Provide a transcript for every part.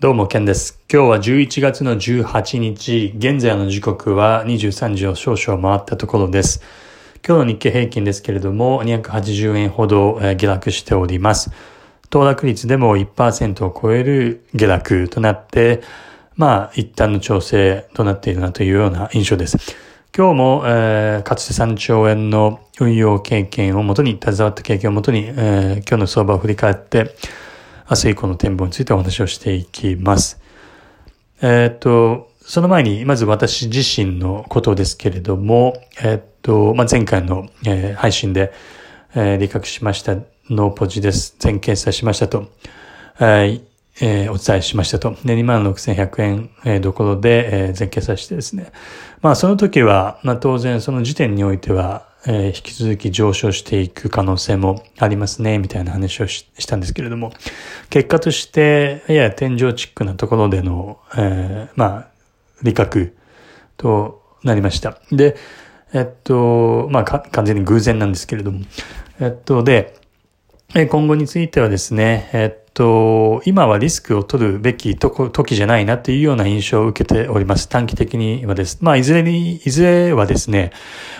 どうも、ケンです。今日は11月の18日、現在の時刻は23時を少々回ったところです。今日の日経平均ですけれども、280円ほど下落しております。騰落率でも1%を超える下落となって、まあ、一旦の調整となっているなというような印象です。今日も、えー、かつて3兆円の運用経験をもとに、携わった経験をもとに、えー、今日の相場を振り返って、明日以降の展望についてお話をしていきます。えっ、と、その前に、まず私自身のことですけれども、えっ、と、まあ、前回の、えー、配信で、えー、理覚しました、ノーポジです。全掲載しましたと、えー、お伝えしましたと。で、26,100円、えー、どころで、えー、全掲載してですね。まあ、その時は、まあ、当然その時点においては、えー、引き続き上昇していく可能性もありますね、みたいな話をしたんですけれども、結果として、やや天井チックなところでの、えー、まあ、理覚となりました。で、えっと、まあ、完全に偶然なんですけれども、えっと、で、今後についてはですね、えっと、今はリスクを取るべきとこ時じゃないなというような印象を受けております。短期的にはです。まあ、いずれに、いずれはですね、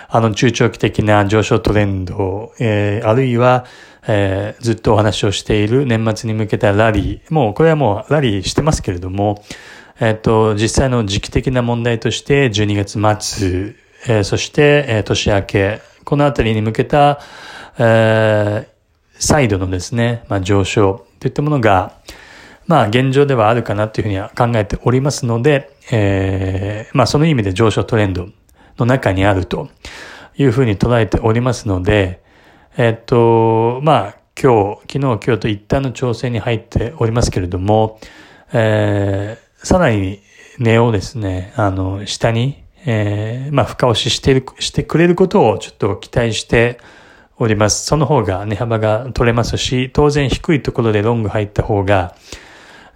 あの、中長期的な上昇トレンド、えー、あるいは、えー、ずっとお話をしている年末に向けたラリー、もう、これはもうラリーしてますけれども、えっと、実際の時期的な問題として、12月末、えー、そして、えー、年明け、このあたりに向けた、えー、再度のですね、まあ、上昇といったものが、まあ現状ではあるかなというふうには考えておりますので、えー、まあその意味で上昇トレンドの中にあるというふうに捉えておりますので、えっと、まあ今日、昨日今日と一旦の調整に入っておりますけれども、えー、さらに値をですね、あの、下に、えー、まあ、深押ししてる、してくれることをちょっと期待しております。その方が値幅が取れますし、当然低いところでロング入った方が、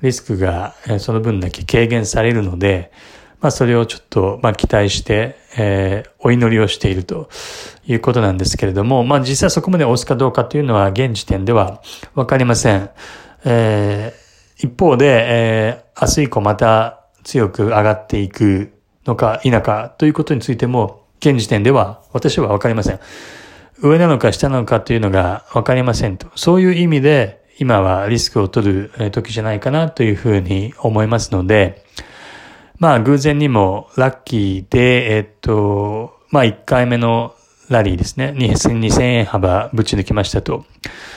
リスクがその分だけ軽減されるので、まあそれをちょっと、まあ期待して、えー、お祈りをしているということなんですけれども、まあ実際そこまで押すかどうかというのは現時点ではわかりません。えー、一方で、えー、明日以降また強く上がっていくのか否かということについても、現時点では私はわかりません。上なのか下なのかというのがわかりませんと。そういう意味で、今はリスクを取る時じゃないかなというふうに思いますので、まあ偶然にもラッキーで、えっと、まあ1回目のラリーですね。2000円幅ぶち抜きましたと。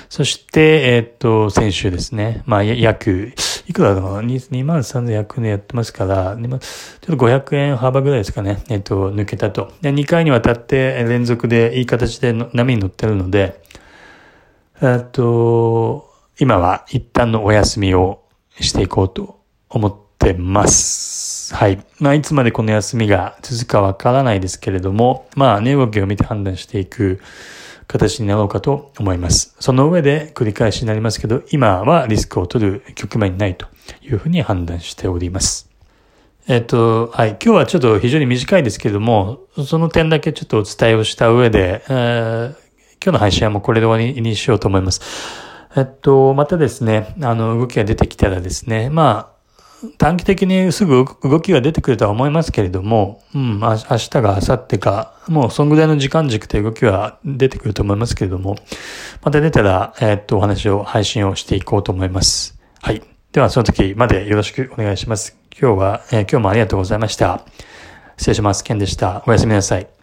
そして、えっと、先週ですね。まあ約いくらだろう ?2 万3100円やってますから、ちょっと500円幅ぐらいですかね。えっと、抜けたと。で、2回にわたって連続でいい形で波に乗ってるので、えっと、今は一旦のお休みをしていこうと思ってます。はい。まあ、いつまでこの休みが続くかわからないですけれども、まあ、値動きを見て判断していく形になろうかと思います。その上で繰り返しになりますけど、今はリスクを取る局面にないというふうに判断しております。えっと、はい。今日はちょっと非常に短いですけれども、その点だけちょっとお伝えをした上で、えー、今日の配信はもうこれで終わりにしようと思います。えっと、またですね、あの、動きが出てきたらですね、まあ、短期的にすぐ動きが出てくるとは思いますけれども、うん、明日が明後日か、もうそんぐらいの時間軸で動きは出てくると思いますけれども、また出たら、えー、っと、お話を、配信をしていこうと思います。はい。では、その時までよろしくお願いします。今日は、えー、今日もありがとうございました。失礼します。ケンでした。おやすみなさい。